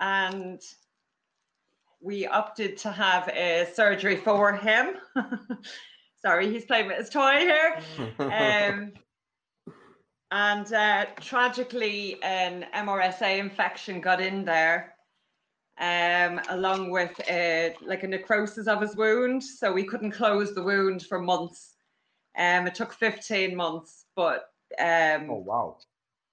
and we opted to have a surgery for him. Sorry, he's playing with his toy here. Um, and uh, tragically, an MRSA infection got in there, um, along with a, like a necrosis of his wound. So we couldn't close the wound for months. Um, it took 15 months, but um, oh wow,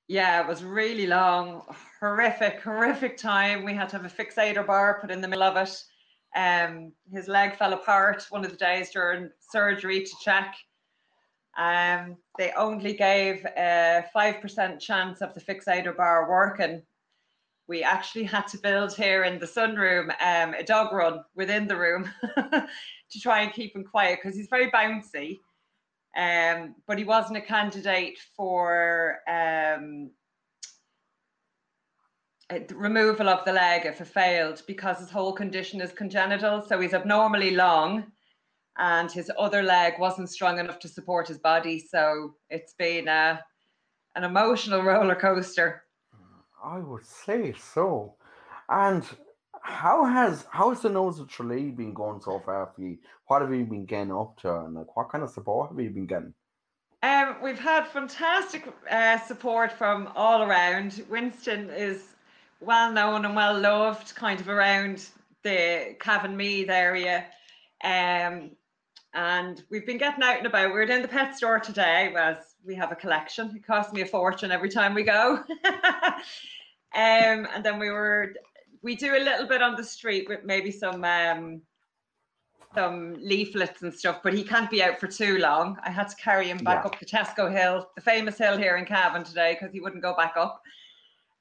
yeah, it was really long, horrific, horrific time. We had to have a fixator bar put in the middle of it. Um, his leg fell apart one of the days during surgery to check. Um, they only gave a 5% chance of the fixator bar working. We actually had to build here in the sunroom um, a dog run within the room to try and keep him quiet because he's very bouncy. Um, but he wasn't a candidate for um, uh, removal of the leg if it failed because his whole condition is congenital. So he's abnormally long and his other leg wasn't strong enough to support his body. So it's been uh, an emotional roller coaster. I would say so. And how has how has the nose of Tralee been going so far for you? What have you been getting up to, and like what kind of support have you been getting? Um, we've had fantastic uh, support from all around. Winston is well known and well loved, kind of around the Cavan Meath area. Um, and we've been getting out and about. We are in the pet store today, as we have a collection. It costs me a fortune every time we go. um, and then we were, we do a little bit on the street with maybe some um, some leaflets and stuff, but he can't be out for too long. I had to carry him back yeah. up the Tesco Hill, the famous hill here in Cavan today, because he wouldn't go back up.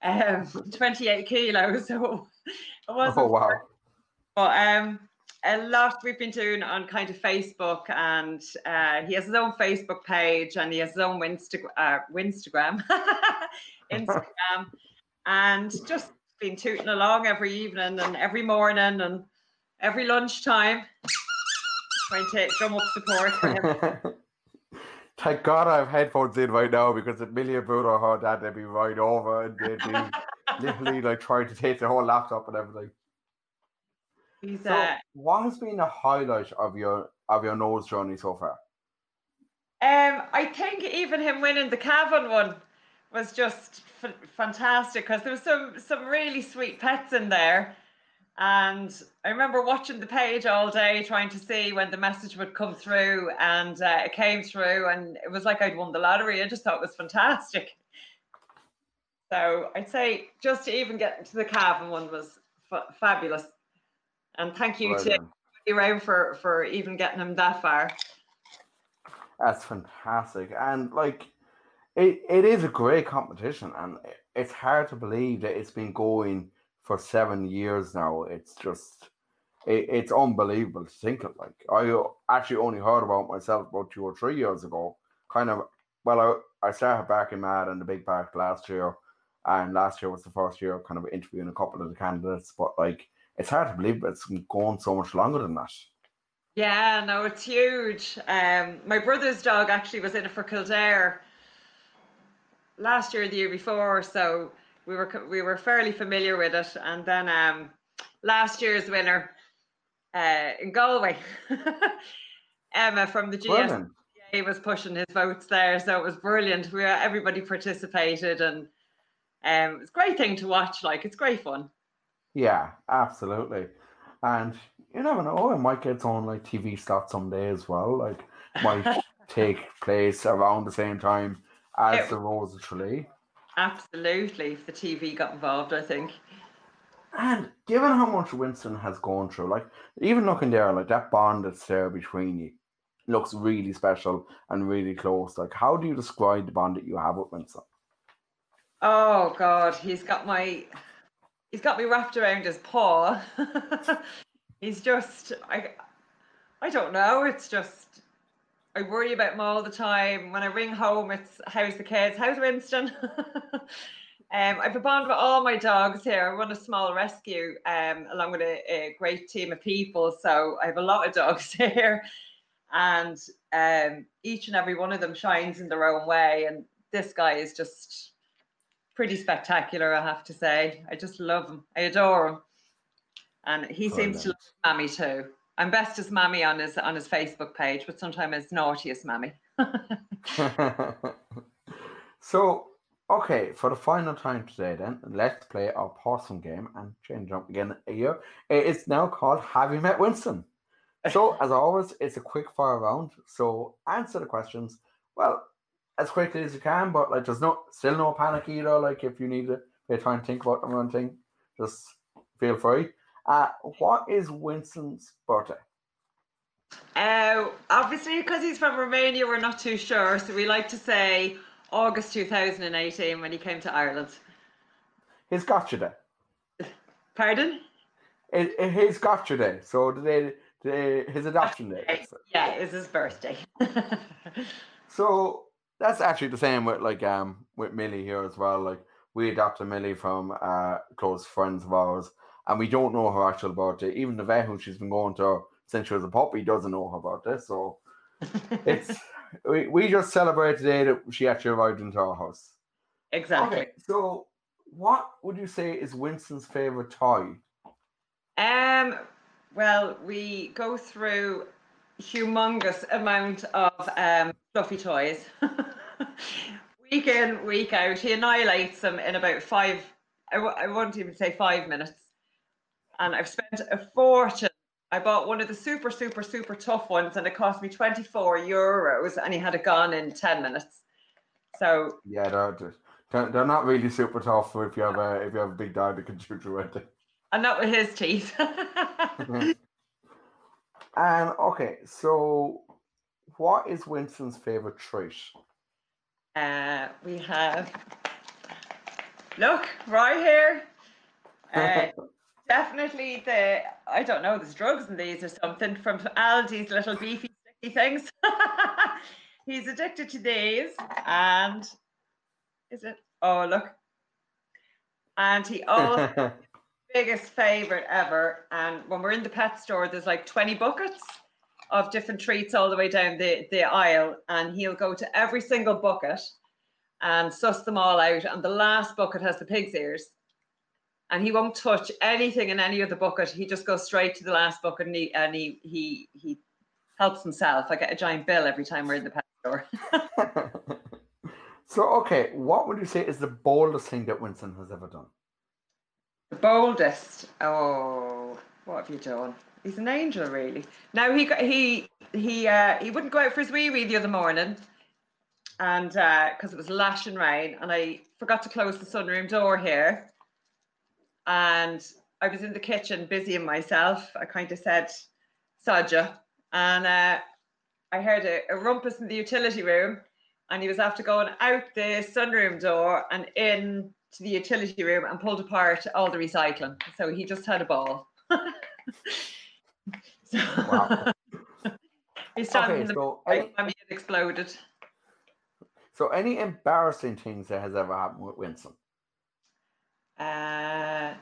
Um, 28 kilos, so it wasn't. Oh wow! But um, a lot we've been doing on kind of Facebook, and uh, he has his own Facebook page, and he has his own Winsta- uh, Instagram, Instagram, and just been tooting along every evening and every morning and every lunchtime, trying to drum up support for him. Thank God I have headphones in right now because if Millie and Bruno heard that, they'd be right over and they'd be literally like trying to take the whole laptop and everything. He's, So, uh, what has been the highlight of your of your nose journey so far? Um, I think even him winning the Cavan one was just f- fantastic because there was some some really sweet pets in there, and I remember watching the page all day trying to see when the message would come through, and uh, it came through, and it was like I'd won the lottery. I just thought it was fantastic. So I'd say just to even get to the Cavan one was f- fabulous, and thank you Well to around for for even getting him that far. That's fantastic. And like it, it is a great competition and it's hard to believe that it's been going for seven years now. It's just it, it's unbelievable to think of like I actually only heard about myself about two or three years ago. Kind of well I, I started back in Mad and the Big Bark last year and last year was the first year of kind of interviewing a couple of the candidates, but like it's hard to believe it's going so much longer than that. Yeah, no, it's huge. Um, my brother's dog actually was in it for Kildare last year, the year before, so we were we were fairly familiar with it. And then um, last year's winner uh, in Galway, Emma from the Brilliant. GSA was pushing his votes there, so it was brilliant. We everybody participated, and um, it's a great thing to watch. Like it's great fun. Yeah, absolutely. And you never know, it might get its own like TV slot someday as well. Like might take place around the same time as It- the Tralee. Absolutely, if the TV got involved, I think. And given how much Winston has gone through, like even looking there, like that bond that's there between you looks really special and really close. Like how do you describe the bond that you have with Winston? Oh God, he's got my he's got me wrapped around his paw. he's just I I don't know, it's just I worry about them all the time. When I ring home it's how's the kids? How's Winston? um I have a bond with all my dogs here. I run a small rescue um along with a, a great team of people. So I have a lot of dogs here and um each and every one of them shines in their own way and this guy is just pretty spectacular, I have to say. I just love him. I adore him. And he seems to love Mammy too. I'm best as Mammy on his on his Facebook page, but sometimes as naughty as Mammy. so, okay, for the final time today, then let's play our pawesome game and change up again here. It's now called Have You Met Winston? So, as always, it's a quick fire round. So, answer the questions well as quickly as you can, but like there's no still no panic either. Like if you need to be trying to think about them or anything, just feel free. Uh, what is Winston's birthday? Uh, obviously, because he's from Romania, we're not too sure. So we like to say August 2018 when he came to Ireland. His gotcha day. Pardon? It, it, his gotcha day. So the day, the, his adoption day. Yeah, it's his birthday. So that's actually the same with like um with Millie here as well. Like we adopted Millie from uh, close friends of ours, and we don't know her actual birthday. Even the vet who she's been going to since she was a puppy doesn't know her birthday. So it's we, we just celebrate today that she actually arrived into our house. Exactly. Okay, so what would you say is Winston's favorite toy? Um, well, we go through humongous amount of um, fluffy toys. week in, week out. He annihilates them in about five, I w- I won't even say five minutes. And I've spent a fortune. I bought one of the super, super, super tough ones and it cost me 24 euros and he had it gone in 10 minutes. So, Yeah, they're, they're, not really super tough if you have a if you have a big dog that can chew through it. and not with his teeth. And okay, so what is Winston's favorite treat? Uh, we have, look, right here. Uh, definitely the, I don't know, there's drugs in these or something from Aldi's little beefy sticky things. He's addicted to these. And is it? Oh, look. And he also, biggest favorite ever. And when we're in the pet store, there's like 20 buckets of different treats all the way down the, the aisle. And he'll go to every single bucket and suss them all out. And the last bucket has the pig's ears. And he won't touch anything in any other bucket. He just goes straight to the last bucket and he and he he, he helps himself. I get a giant bill every time we're in the pet store. So okay, what would you say is the boldest thing that Winston has ever done? The boldest. Oh, what have you done? He's an angel, really. Now he got, he he uh, he wouldn't go out for his wee wee the other morning, and because it was lashing rain, and I forgot to close the sunroom door here, and I was in the kitchen busying myself. I kind of said, "Saja," and uh, I heard a, a rumpus in the utility room, and he was after going out the sunroom door and in to the utility room and pulled apart all the recycling. So he just had a ball. so Wow. he started Okay, in the so right any- time he had exploded. So any embarrassing things that has ever happened with Winston? Uh,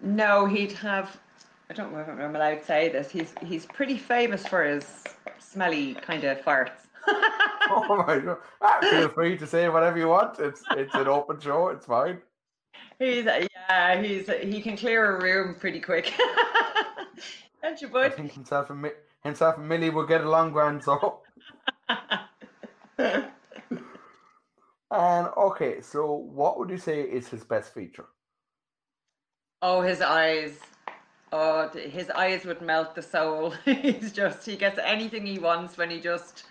no, he'd have. I don't know if I'm allowed to say this. He's he's pretty famous for his smelly kind of farts. oh my god! Ah, feel free to say whatever you want. It's it's an open show. It's fine. He's yeah, he's he can clear a room pretty quick. Don't you, I bud? think himself and himself and Millie will get along grand. So. And okay, so what would you say is his best feature? Oh, his eyes. Oh, his eyes would melt the soul. he's just he gets anything he wants when he just.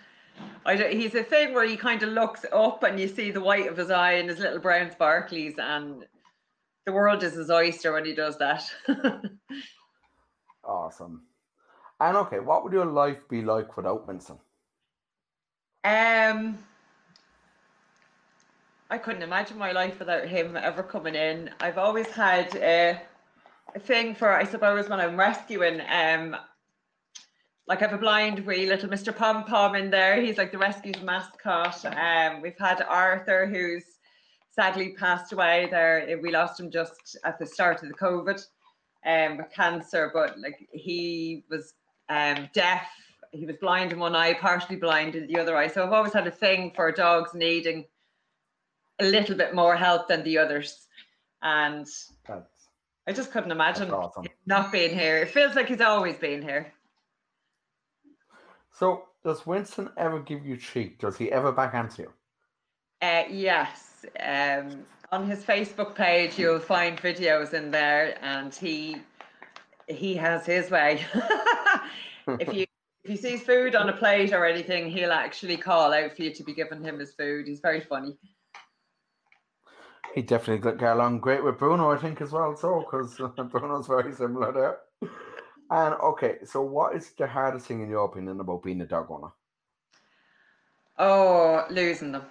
I don't, he's a thing where he kind of looks up and you see the white of his eye and his little brown sparklies, and the world is his oyster when he does that. Awesome. And okay, what would your life be like without Winston? Um, I couldn't imagine my life without him ever coming in. I've always had a, a thing for, I suppose, when I'm rescuing. Um, like I have a blind wee little Mr. Pom Pom in there. He's like the rescue's mascot. Um, we've had Arthur, who's sadly passed away. There, we lost him just at the start of the COVID, um, with cancer. But like he was um deaf. He was blind in one eye, partially blind in the other eye. So I've always had a thing for dogs needing a little bit more help than the others. And That's, I just couldn't imagine awesome. not being here. It feels like he's always been here. So, does Winston ever give you cheek? Does he ever backhand you? Uh, yes. Um, on his Facebook page, you'll find videos in there, and he he has his way. if you if he sees food on a plate or anything, he'll actually call out for you to be giving him his food. He's very funny. He definitely got along great with Bruno, I think, as well. So, because Bruno's very similar there. And okay, so what is the hardest thing in your opinion about being a dog owner? Oh, losing them,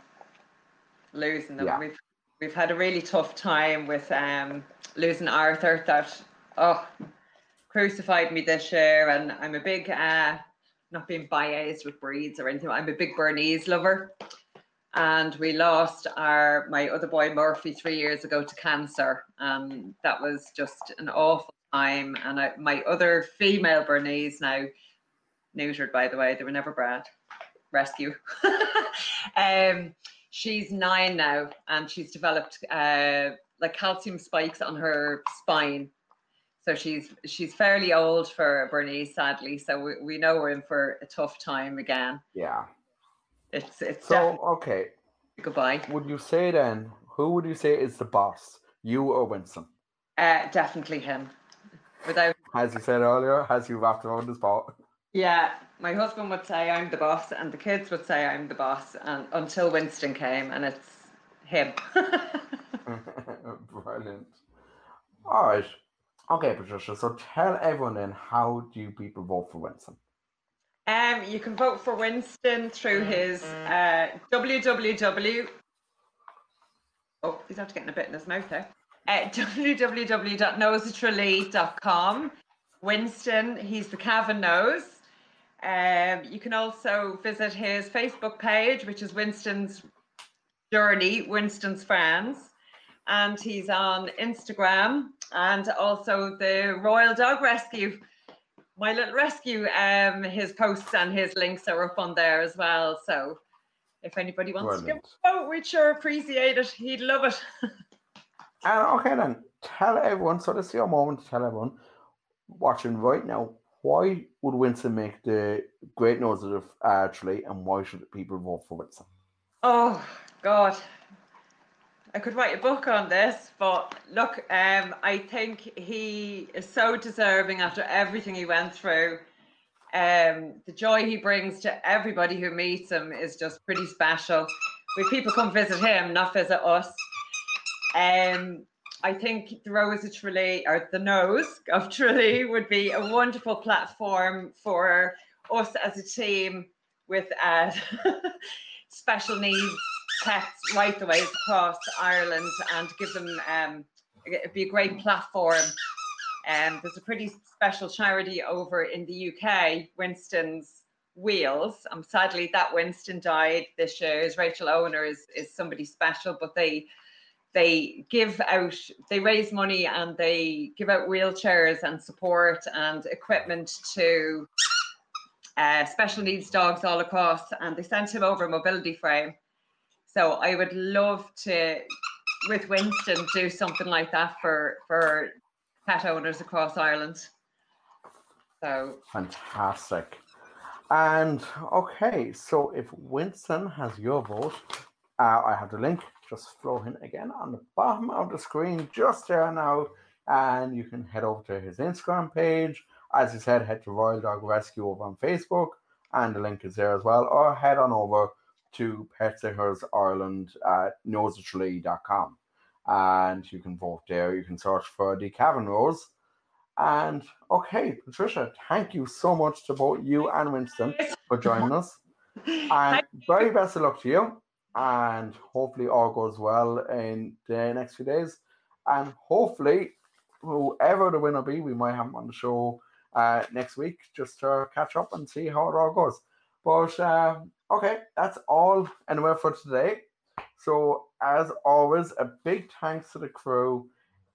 losing them. Yeah. We've we've had a really tough time with um losing Arthur. That oh crucified me this year, and I'm a big uh not being biased with breeds or anything. I'm a big Bernese lover, and we lost our my other boy Murphy three years ago to cancer. Um, that was just an awful time. And I, my other female Bernese now neutered, by the way, they were never bred. Rescue. um, she's nine now, and she's developed uh, like calcium spikes on her spine. So she's she's fairly old for a Bernese, sadly. So we, we know we're in for a tough time again. Yeah. It's it's so okay. Goodbye. Would you say then who would you say is the boss, you or Winston? Uh, definitely him. Without as you said earlier, as you wrapped around the spot. Yeah, my husband would say I'm the boss, and the kids would say I'm the boss, and until Winston came, and it's him. Brilliant. All right. Okay, Patricia. So tell everyone then how do people vote for Winston? Um, you can vote for Winston through his uh, www. Oh, he's after getting a bit in his mouth there. Uh, www.nosetralee.com. Winston, he's the Cavan Nose. Um, you can also visit his Facebook page, which is Winston's Journey, Winston's Friends. And he's on Instagram and also the Royal Dog Rescue my little rescue, um, his posts and his links are up on there as well. So if anybody wants Brilliant. to give a vote, we'd sure appreciate it. He'd love it. and okay then, tell everyone. So this is your moment to tell everyone watching right now. Why would Winston make the great nose of actually, and why should people vote for Winston? Oh God, I could write a book on this, but look, um, I think he is so deserving after everything he went through. Um, the joy he brings to everybody who meets him is just pretty special. When people come visit him, not visit us. Um, I think the Rose of Tralee or the Nose of Tralee would be a wonderful platform for us as a team with uh, special needs pets right the way across Ireland and give them um, it'd be a great platform. Um, there's a pretty special charity over in the UK, Winston's Wheels. Um, sadly, that Winston died this year. His Rachel Owner is, is somebody special, but they they give out, they raise money and they give out wheelchairs and support and equipment to uh, special needs dogs all across. And they sent him over a mobility frame so I would love to, with Winston, do something like that for for pet owners across Ireland. So fantastic. And okay, so if Winston has your vote, uh, I have the link just flowing again on the bottom of the screen, just there now. And you can head over to his Instagram page. As you said, head to Royal Dog Rescue over on Facebook, and the link is there as well. Or head on over to Pet Sitters Ireland at nosetralee.com. And you can vote there. You can search for the Cavan Rose. And okay, Patricia, thank you so much to both you and Winston for joining us. And very best of luck to you. And hopefully all goes well in the next few days. And hopefully, whoever the winner be, we might have him on the show uh, next week just to catch up and see how it all goes. But uh, Okay, that's all anyway for today. So, as always, a big thanks to the crew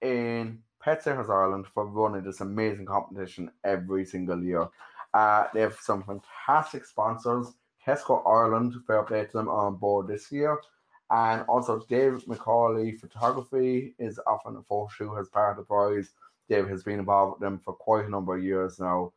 in Pet Sitters Ireland for running this amazing competition every single year. Uh, they have some fantastic sponsors. Tesco Ireland, fair play to them, on board this year. And also, Dave McCauley Photography is offering a photo shoot as part of the prize. Dave has been involved with them for quite a number of years now.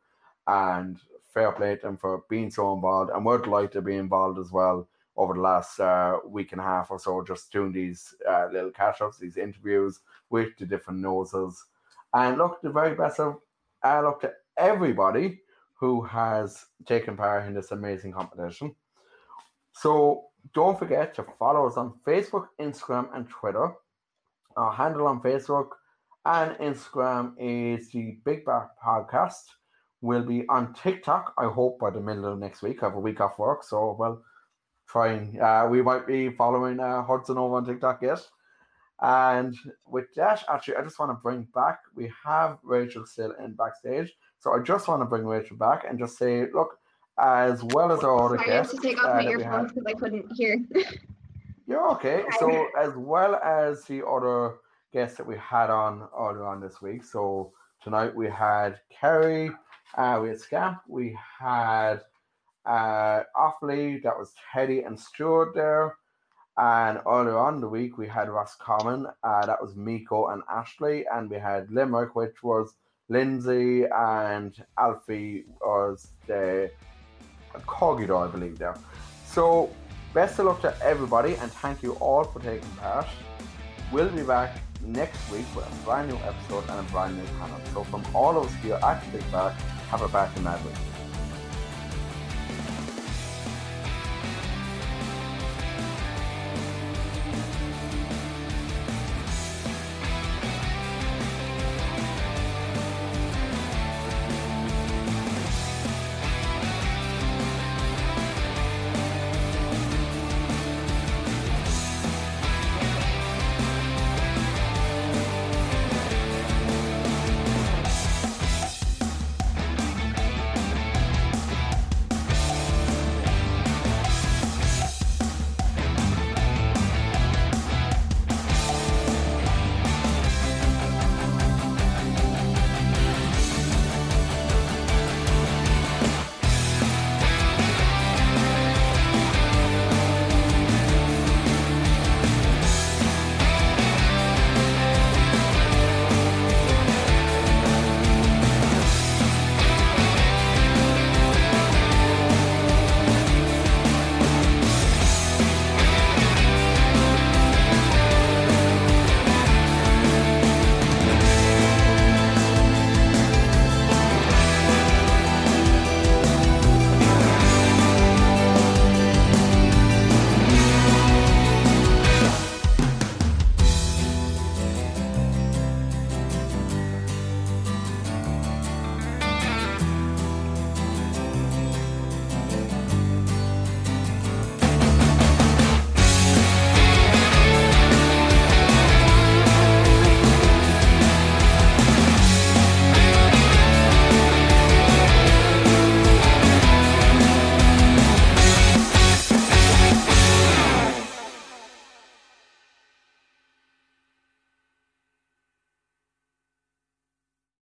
And fair play to them for being so involved, and we're delighted to be involved as well over the last uh, week and a half or so, just doing these uh, little catch ups, these interviews with the different noses. And look, the very best of uh, look to everybody who has taken part in this amazing competition. So don't forget to follow us on Facebook, Instagram, and Twitter. Our handle on Facebook and Instagram is the Big Bark Podcast will be on TikTok. I hope by the middle of next week. I have a week off work, so well, trying. Uh, we might be following uh, Hudson over on TikTok yet. And with that, actually, I just want to bring back. We have Rachel still in backstage, so I just want to bring Rachel back and just say, look, as well as our other Sorry, guests. I have to take off uh, my earphones because I couldn't hear. Yeah, okay. So as well as the other guests that we had on earlier on this week. So tonight we had Kerry, uh, we had Scamp, we had uh Offaly, that was Teddy and Stuart there. And earlier on the week we had Roscommon, uh, that was Miko and Ashley, and we had Limerick, which was Lindsay and Alfie was the Cogito, I believe there. So best of luck to everybody and thank you all for taking part. We'll be back next week with a brand new episode and a brand new panel. So from all of us here at Big Bark, have a back in that.